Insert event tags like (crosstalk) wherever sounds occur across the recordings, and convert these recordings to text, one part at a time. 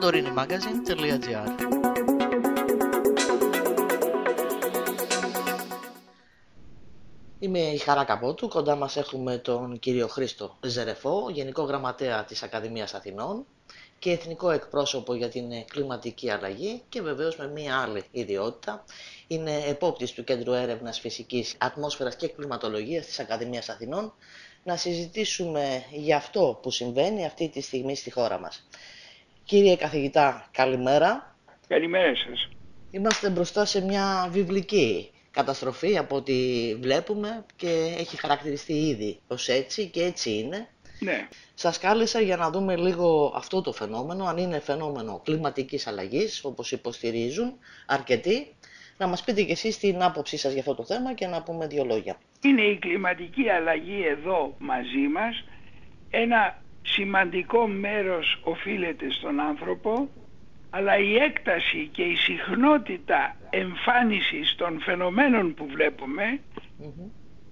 santorinimagazine.gr Είμαι η Χαρά Καπότου, κοντά μας έχουμε τον κύριο Χρήστο Ζερεφό, Γενικό Γραμματέα της Ακαδημίας Αθηνών και Εθνικό Εκπρόσωπο για την Κλιματική Αλλαγή και βεβαίως με μία άλλη ιδιότητα. Είναι επόπτης του Κέντρου Έρευνας Φυσικής Ατμόσφαιρας και Κλιματολογίας της Ακαδημίας Αθηνών να συζητήσουμε για αυτό που συμβαίνει αυτή τη στιγμή στη χώρα μας. Κύριε καθηγητά, καλημέρα. Καλημέρα σας. Είμαστε μπροστά σε μια βιβλική καταστροφή από ό,τι βλέπουμε και έχει χαρακτηριστεί ήδη ως έτσι και έτσι είναι. Ναι. Σας κάλεσα για να δούμε λίγο αυτό το φαινόμενο, αν είναι φαινόμενο κλιματικής αλλαγής, όπως υποστηρίζουν αρκετοί. Να μας πείτε και εσείς την άποψή σας για αυτό το θέμα και να πούμε δύο λόγια. Είναι η κλιματική αλλαγή εδώ μαζί μας. Ένα σημαντικό μέρος οφείλεται στον άνθρωπο αλλά η έκταση και η συχνότητα εμφάνισης των φαινομένων που βλεπουμε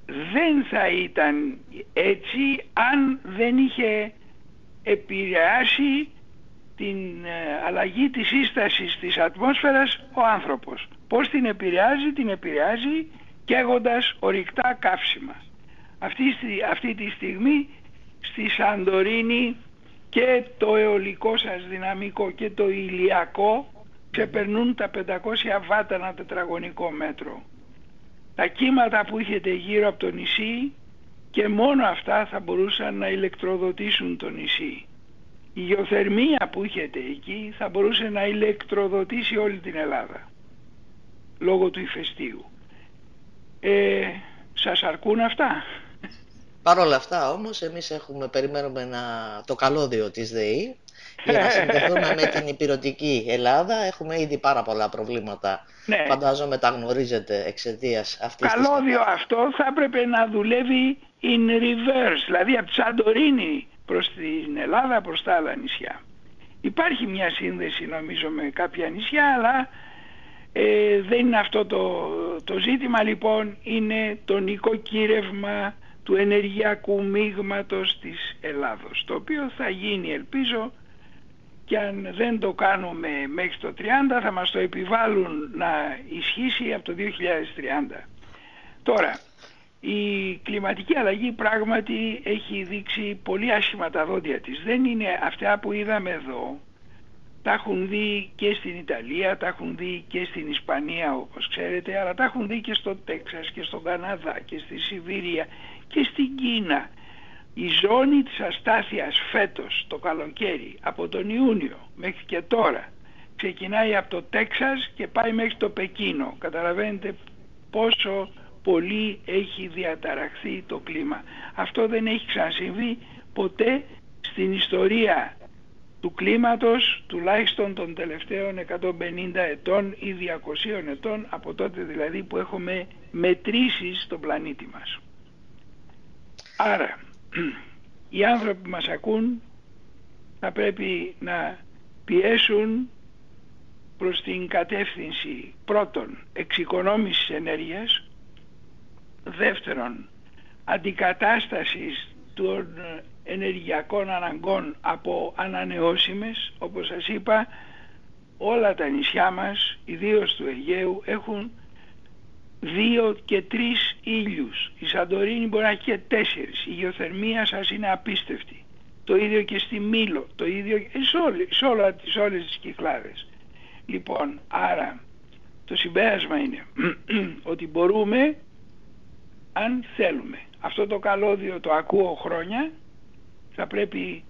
δεν θα ήταν έτσι αν δεν είχε επηρεάσει την ε, αλλαγή της σύστασης της ατμόσφαιρας ο άνθρωπος. Πώς την επηρεάζει, την επηρεάζει καίγοντας ορυκτά καύσιμα. Αυτή, αυτή τη στιγμή στη Σαντορίνη και το αιωλικό σας δυναμικό και το ηλιακό ξεπερνούν τα 500 βάτα ένα τετραγωνικό μέτρο. Τα κύματα που έχετε γύρω από το νησί και μόνο αυτά θα μπορούσαν να ηλεκτροδοτήσουν το νησί. Η γεωθερμία που έχετε εκεί θα μπορούσε να ηλεκτροδοτήσει όλη την Ελλάδα λόγω του ηφαιστείου. Ε, σας αρκούν αυτά; Παρ' όλα αυτά όμως εμείς έχουμε, περιμένουμε να, το καλώδιο της ΔΕΗ για να (laughs) συνδεθούμε με την υπηρετική Ελλάδα. Έχουμε ήδη πάρα πολλά προβλήματα. Ναι. Φαντάζομαι τα γνωρίζετε εξαιτίας αυτής της... Καλώδιο αυτό θα έπρεπε να δουλεύει in reverse, δηλαδή από τη Σαντορίνη προς την Ελλάδα, προς τα άλλα νησιά. Υπάρχει μια σύνδεση νομίζω με κάποια νησιά, αλλά ε, δεν είναι αυτό το, το ζήτημα λοιπόν, είναι το νοικοκύρευμα του ενεργειακού μείγματος της Ελλάδος το οποίο θα γίνει ελπίζω και αν δεν το κάνουμε μέχρι το 30 θα μας το επιβάλλουν να ισχύσει από το 2030. Τώρα, η κλιματική αλλαγή πράγματι έχει δείξει πολύ άσχημα τα δόντια της. Δεν είναι αυτά που είδαμε εδώ. Τα έχουν δει και στην Ιταλία, τα έχουν δει και στην Ισπανία όπως ξέρετε, αλλά τα έχουν δει και στο Τέξας και στον Καναδά και στη Σιβήρια και στην Κίνα. Η ζώνη της αστάθειας φέτος το καλοκαίρι από τον Ιούνιο μέχρι και τώρα ξεκινάει από το Τέξας και πάει μέχρι το Πεκίνο. Καταλαβαίνετε πόσο πολύ έχει διαταραχθεί το κλίμα. Αυτό δεν έχει ξανασυμβεί ποτέ στην ιστορία του κλίματος τουλάχιστον των τελευταίων 150 ετών ή 200 ετών από τότε δηλαδή που έχουμε μετρήσεις στον πλανήτη μας. Άρα, οι άνθρωποι που μας ακούν θα πρέπει να πιέσουν προς την κατεύθυνση πρώτον εξοικονόμησης ενέργειας, δεύτερον αντικατάστασης των ενεργειακών αναγκών από ανανεώσιμες, όπως σας είπα όλα τα νησιά μας, ιδίως του Αιγαίου, έχουν δύο και τρεις ήλιους. Η Σαντορίνη μπορεί να έχει και τέσσερις. Η γεωθερμία σας είναι απίστευτη. Το ίδιο και στη Μήλο, το ίδιο και σε, όλη, σε, όλα, σε όλες τις κυκλάδες. Λοιπόν, άρα το συμπέρασμα είναι (clears throat) ότι μπορούμε αν θέλουμε. Αυτό το καλώδιο το ακούω χρόνια, θα πρέπει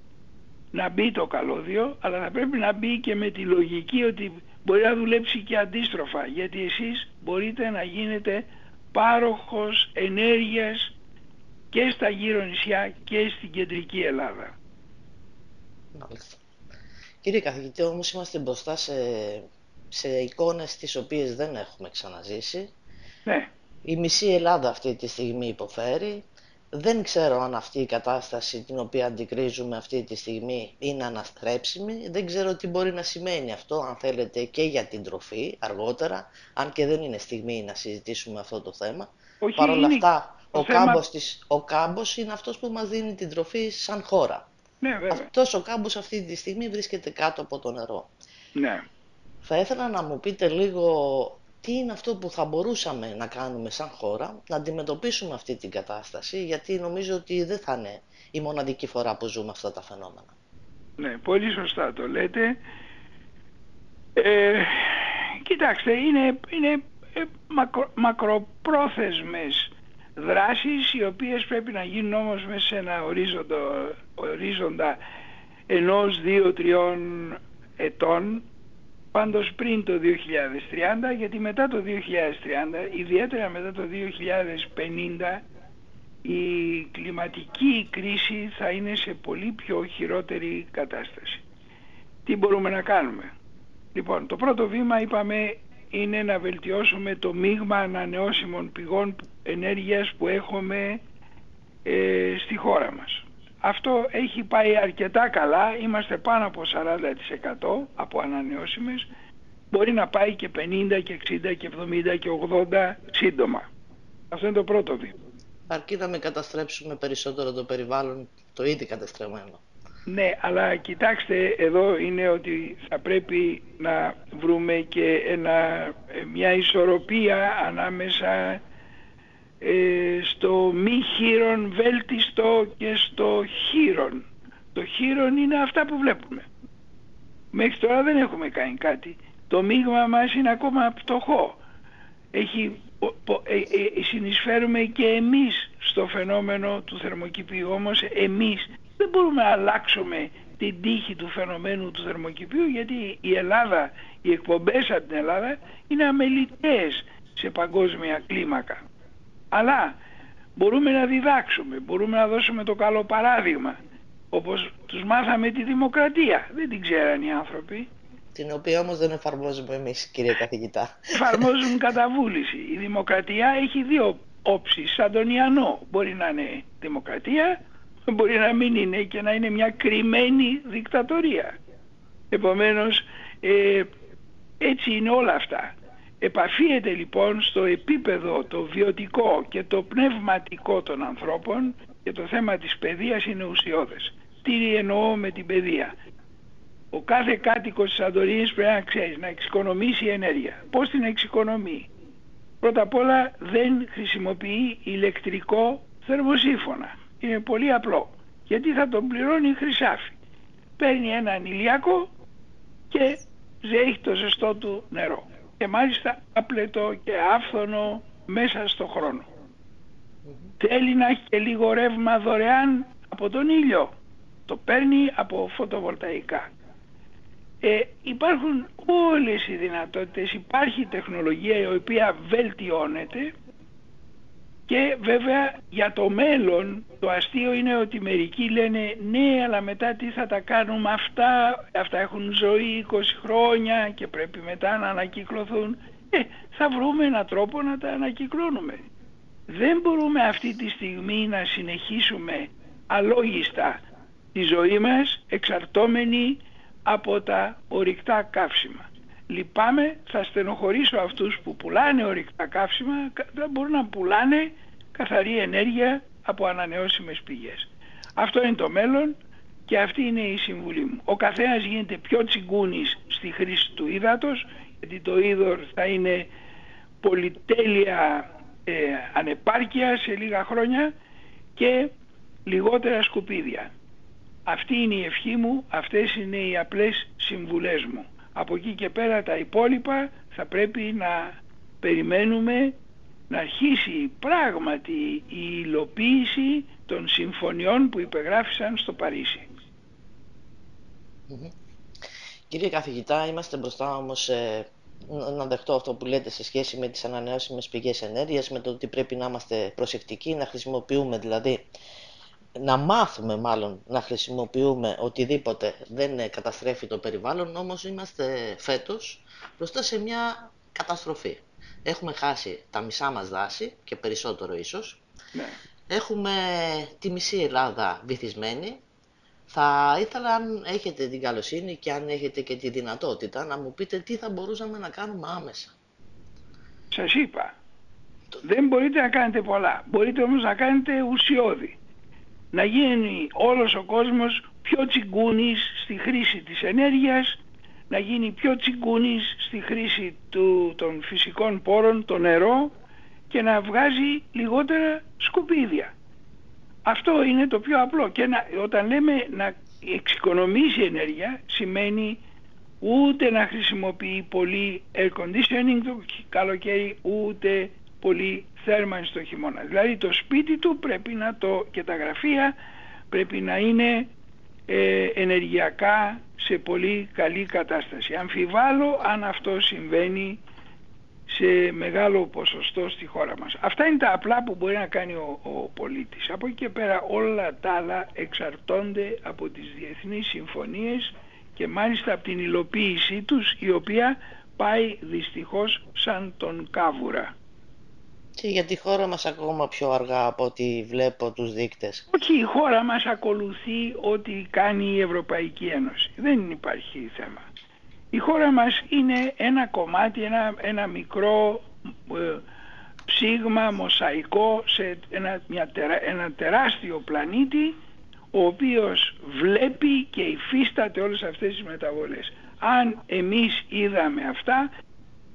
να μπει το καλώδιο, αλλά θα πρέπει να μπει και με τη λογική ότι μπορεί να δουλέψει και αντίστροφα γιατί εσείς μπορείτε να γίνετε πάροχος ενέργειας και στα γύρω νησιά και στην κεντρική Ελλάδα. Μάλιστα. Κύριε καθηγητή, όμως είμαστε μπροστά σε, σε εικόνες τις οποίες δεν έχουμε ξαναζήσει. Ναι. Η μισή Ελλάδα αυτή τη στιγμή υποφέρει. Δεν ξέρω αν αυτή η κατάσταση την οποία αντικρίζουμε αυτή τη στιγμή είναι αναστρέψιμη. Δεν ξέρω τι μπορεί να σημαίνει αυτό, αν θέλετε, και για την τροφή αργότερα, αν και δεν είναι στιγμή να συζητήσουμε αυτό το θέμα. Όχι, Παρ' όλα αυτά, ο, θέμα... κάμπος της, ο κάμπος είναι αυτός που μας δίνει την τροφή σαν χώρα. Ναι, βέβαια. Αυτός ο κάμπος αυτή τη στιγμή βρίσκεται κάτω από το νερό. Ναι. Θα ήθελα να μου πείτε λίγο τι είναι αυτό που θα μπορούσαμε να κάνουμε σαν χώρα, να αντιμετωπίσουμε αυτή την κατάσταση, γιατί νομίζω ότι δεν θα είναι η μοναδική φορά που ζούμε αυτά τα φαινόμενα. Ναι, πολύ σωστά το λέτε. Ε, κοιτάξτε, είναι, είναι ε, μακρο, μακροπρόθεσμες δράσεις οι οποίες πρέπει να γίνουν όμως μέσα σε ένα ορίζοντα, ορίζοντα ενός, δύο, τριών ετών πάντως πριν το 2030 γιατί μετά το 2030 ιδιαίτερα μετά το 2050 η κλιματική κρίση θα είναι σε πολύ πιο χειρότερη κατάσταση. Τι μπορούμε να κάνουμε; Λοιπόν, το πρώτο βήμα είπαμε είναι να βελτιώσουμε το μείγμα ανανεώσιμων πηγών ενέργειας που έχουμε ε, στη χώρα μας. Αυτό έχει πάει αρκετά καλά, είμαστε πάνω από 40% από ανανεώσιμες, μπορεί να πάει και 50 και 60 και 70 και 80 σύντομα. Αυτό είναι το πρώτο βήμα. Αρκεί να μην καταστρέψουμε περισσότερο το περιβάλλον, το ήδη κατεστραμμένο. Ναι, αλλά κοιτάξτε εδώ είναι ότι θα πρέπει να βρούμε και ένα, μια ισορροπία ανάμεσα ε, στο μη χείρον βέλτιστο και στο χείρον. Το χείρον είναι αυτά που βλέπουμε. Μέχρι τώρα δεν έχουμε κάνει κάτι. Το μείγμα μας είναι ακόμα πτωχό. Έχει, ε, ε, συνεισφέρουμε και εμείς στο φαινόμενο του θερμοκηπίου. Όμως εμείς δεν μπορούμε να αλλάξουμε την τύχη του φαινομένου του θερμοκηπίου γιατί η Ελλάδα, οι εκπομπές από την Ελλάδα είναι αμελητές σε παγκόσμια κλίμακα. Αλλά μπορούμε να διδάξουμε, μπορούμε να δώσουμε το καλό παράδειγμα. Όπως τους μάθαμε τη δημοκρατία. Δεν την ξέραν οι άνθρωποι. Την οποία όμως δεν εφαρμόζουμε εμείς κύριε καθηγητά. Εφαρμόζουν κατά βούληση. Η δημοκρατία έχει δύο όψεις. Σαν τον Ιαννό μπορεί να είναι δημοκρατία, μπορεί να μην είναι και να είναι μια κρυμμένη δικτατορία. Επομένως ε, έτσι είναι όλα αυτά. Επαφίεται λοιπόν στο επίπεδο το βιωτικό και το πνευματικό των ανθρώπων και το θέμα της παιδείας είναι ουσιώδες. Τι εννοώ με την παιδεία; Ο κάθε κάτοικος της Σαντορίνης πρέπει να ξέρει να εξοικονομήσει ενέργεια. Πώς την εξοικονομεί; Πρώτα απ' όλα δεν χρησιμοποιεί ηλεκτρικό θερμοσύφωνα. Είναι πολύ απλό. Γιατί θα τον πληρώνει η χρυσάφη. Παίρνει έναν ηλιακό και ζεέχει το ζεστό του νερό και μάλιστα απλετό και άφθονο μέσα στο χρόνο. Θέλει να έχει και λίγο ρεύμα δωρεάν από τον ήλιο. Το παίρνει από φωτοβολταϊκά. Ε, υπάρχουν όλες οι δυνατότητες, υπάρχει τεχνολογία η οποία βελτιώνεται και βέβαια για το μέλλον το αστείο είναι ότι μερικοί λένε ναι αλλά μετά τι θα τα κάνουμε αυτά, αυτά έχουν ζωή 20 χρόνια και πρέπει μετά να ανακυκλωθούν. Ε, θα βρούμε έναν τρόπο να τα ανακυκλώνουμε. Δεν μπορούμε αυτή τη στιγμή να συνεχίσουμε αλόγιστα τη ζωή μας εξαρτώμενοι από τα ορυκτά καύσιμα. Λυπάμαι, θα στενοχωρήσω αυτούς που πουλάνε ορυκτά καύσιμα, δεν μπορούν να πουλάνε καθαρή ενέργεια από ανανεώσιμες πηγές. Αυτό είναι το μέλλον και αυτή είναι η συμβουλή μου. Ο καθένας γίνεται πιο τσιγκούνης στη χρήση του ύδατος, γιατί το είδωρ θα είναι πολυτέλεια ε, ανεπάρκεια σε λίγα χρόνια και λιγότερα σκουπίδια. Αυτή είναι η ευχή μου, αυτές είναι οι απλές συμβουλές μου. Από εκεί και πέρα τα υπόλοιπα θα πρέπει να περιμένουμε να αρχίσει πράγματι η υλοποίηση των συμφωνιών που υπεγράφησαν στο παρισι Κύριε καθηγητά, είμαστε μπροστά όμως ε, να δεχτώ αυτό που λέτε σε σχέση με τις ανανεώσιμες πηγές ενέργειας, με το ότι πρέπει να είμαστε προσεκτικοί, να χρησιμοποιούμε δηλαδή να μάθουμε μάλλον να χρησιμοποιούμε οτιδήποτε δεν καταστρέφει το περιβάλλον, όμως είμαστε φέτος μπροστά σε μια καταστροφή. Έχουμε χάσει τα μισά μας δάση και περισσότερο ίσως. Ναι. Έχουμε τη μισή Ελλάδα βυθισμένη. Θα ήθελα αν έχετε την καλοσύνη και αν έχετε και τη δυνατότητα να μου πείτε τι θα μπορούσαμε να κάνουμε άμεσα. Σας είπα. Δεν μπορείτε να κάνετε πολλά. Μπορείτε όμως να κάνετε ουσιώδη να γίνει όλος ο κόσμος πιο τσιγκούνης στη χρήση της ενέργειας, να γίνει πιο τσιγκούνης στη χρήση του, των φυσικών πόρων, το νερό και να βγάζει λιγότερα σκουπίδια. Αυτό είναι το πιο απλό και να, όταν λέμε να εξοικονομήσει ενέργεια σημαίνει ούτε να χρησιμοποιεί πολύ air conditioning το καλοκαίρι ούτε πολύ θέρμανση το χειμώνα. Δηλαδή το σπίτι του πρέπει να το και τα γραφεία πρέπει να είναι ε, ενεργειακά σε πολύ καλή κατάσταση. Αμφιβάλλω αν αυτό συμβαίνει σε μεγάλο ποσοστό στη χώρα μας. Αυτά είναι τα απλά που μπορεί να κάνει ο, ο πολίτης. Από εκεί και πέρα όλα τα άλλα εξαρτώνται από τις διεθνείς συμφωνίες και μάλιστα από την υλοποίησή τους η οποία πάει δυστυχώς σαν τον κάβουρα. Και για τη χώρα μας ακόμα πιο αργά από ό,τι βλέπω τους δείκτες. Όχι, η χώρα μας ακολουθεί ό,τι κάνει η Ευρωπαϊκή Ένωση. Δεν υπάρχει θέμα. Η χώρα μας είναι ένα κομμάτι, ένα, ένα μικρό ε, ψήγμα, μοσαϊκό σε ένα, μια, ένα τεράστιο πλανήτη ο οποίος βλέπει και υφίσταται όλες αυτές τις μεταβολές. Αν εμείς είδαμε αυτά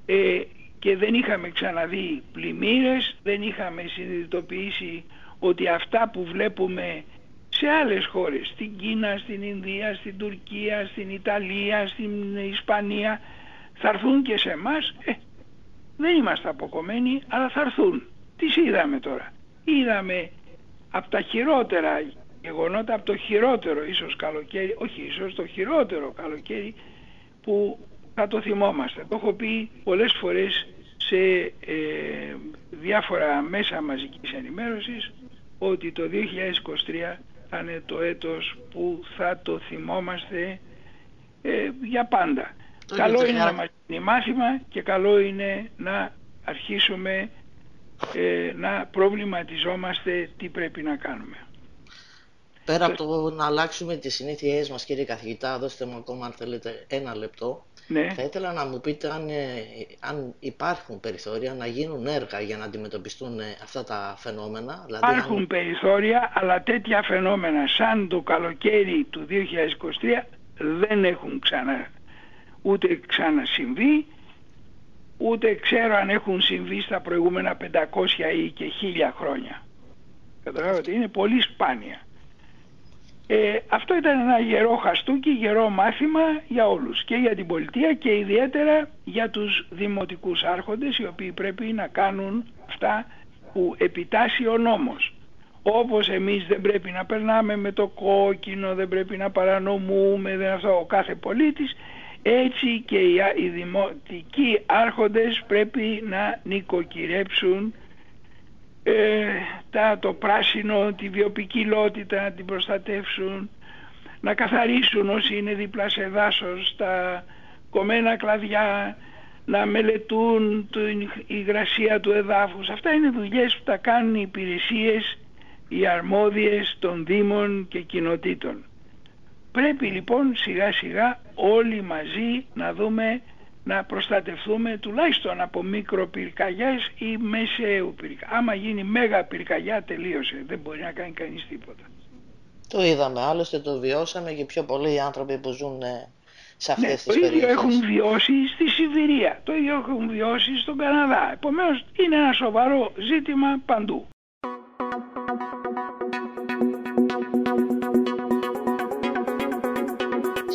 ε, και δεν είχαμε ξαναδεί πλημμύρες, δεν είχαμε συνειδητοποιήσει ότι αυτά που βλέπουμε σε άλλες χώρες, στην Κίνα, στην Ινδία, στην Τουρκία, στην Ιταλία, στην Ισπανία, θα έρθουν και σε εμάς. Ε, δεν είμαστε αποκομμένοι, αλλά θα έρθουν. Τις είδαμε τώρα. Είδαμε από τα χειρότερα γεγονότα, από το χειρότερο ίσως καλοκαίρι, όχι ίσως το χειρότερο καλοκαίρι που θα το θυμόμαστε. Το έχω πει πολλές φορές σε ε, διάφορα μέσα μαζικής ενημέρωσης ότι το 2023 θα είναι το έτος που θα το θυμόμαστε ε, για πάντα. καλό είναι να μας γίνει μάθημα και καλό είναι να αρχίσουμε ε, να προβληματιζόμαστε τι πρέπει να κάνουμε. Πέρα από το να αλλάξουμε τις συνήθειές μας κύριε καθηγητά, δώστε μου ακόμα αν θέλετε ένα λεπτό. Ναι. Θα ήθελα να μου πείτε αν, ε, αν υπάρχουν περιθώρια να γίνουν έργα για να αντιμετωπιστούν ε, αυτά τα φαινόμενα. Δηλαδή υπάρχουν αν... περιθώρια, αλλά τέτοια φαινόμενα σαν το καλοκαίρι του 2023 δεν έχουν ξανά ούτε ξανασυμβεί, ούτε ξέρω αν έχουν συμβεί στα προηγούμενα 500 ή και 1000 χρόνια. Καταλάβατε, είναι πολύ σπάνια. Ε, αυτό ήταν ένα γερό χαστούκι, γερό μάθημα για όλους και για την πολιτεία και ιδιαίτερα για τους δημοτικούς άρχοντες οι οποίοι πρέπει να κάνουν αυτά που επιτάσσει ο νόμος. Όπως εμείς δεν πρέπει να περνάμε με το κόκκινο, δεν πρέπει να παρανομούμε, δεν αυτό ο κάθε πολίτης, έτσι και οι δημοτικοί άρχοντες πρέπει να νοικοκυρέψουν ε, τα, το πράσινο, τη βιοπικιλότητα να την προστατεύσουν, να καθαρίσουν όσοι είναι δίπλα σε δάσος τα κομμένα κλαδιά, να μελετούν την υγρασία του εδάφους. Αυτά είναι δουλειές που τα κάνουν οι υπηρεσίες, οι αρμόδιες των δήμων και κοινοτήτων. Πρέπει λοιπόν σιγά σιγά όλοι μαζί να δούμε να προστατευτούμε τουλάχιστον από μικροπυρκαγιές ή μεσαίου πυρκαγιά. Άμα γίνει μέγα πυρκαγιά τελείωσε, δεν μπορεί να κάνει κανείς τίποτα. Το είδαμε, άλλωστε το βιώσαμε και πιο πολλοί άνθρωποι που ζουν ε, σε αυτές ναι, τις περιοχές. Το ίδιο έχουν βιώσει στη Σιβηρία, το ίδιο έχουν βιώσει στον Καναδά. Επομένως είναι ένα σοβαρό ζήτημα παντού.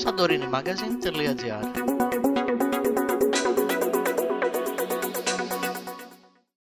Santorinimagazine.gr